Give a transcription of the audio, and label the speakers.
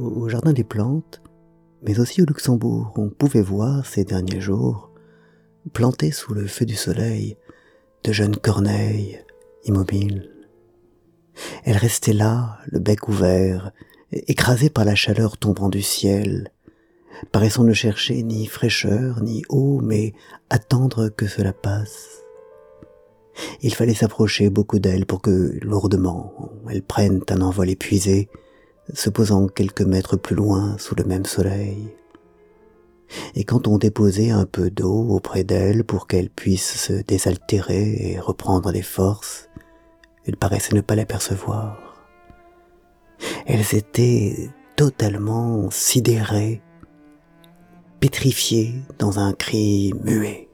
Speaker 1: au Jardin des Plantes, mais aussi au Luxembourg, on pouvait voir ces derniers jours, plantés sous le feu du soleil, de jeunes corneilles immobiles. Elles restaient là, le bec ouvert, écrasées par la chaleur tombant du ciel, paraissant ne chercher ni fraîcheur ni eau, mais attendre que cela passe. Il fallait s'approcher beaucoup d'elles pour que, lourdement, elles prennent un envol épuisé, se posant quelques mètres plus loin sous le même soleil. Et quand on déposait un peu d'eau auprès d'elles pour qu'elles puissent se désaltérer et reprendre des forces, elles paraissaient ne pas l'apercevoir. Elles étaient totalement sidérées, pétrifiées dans un cri muet.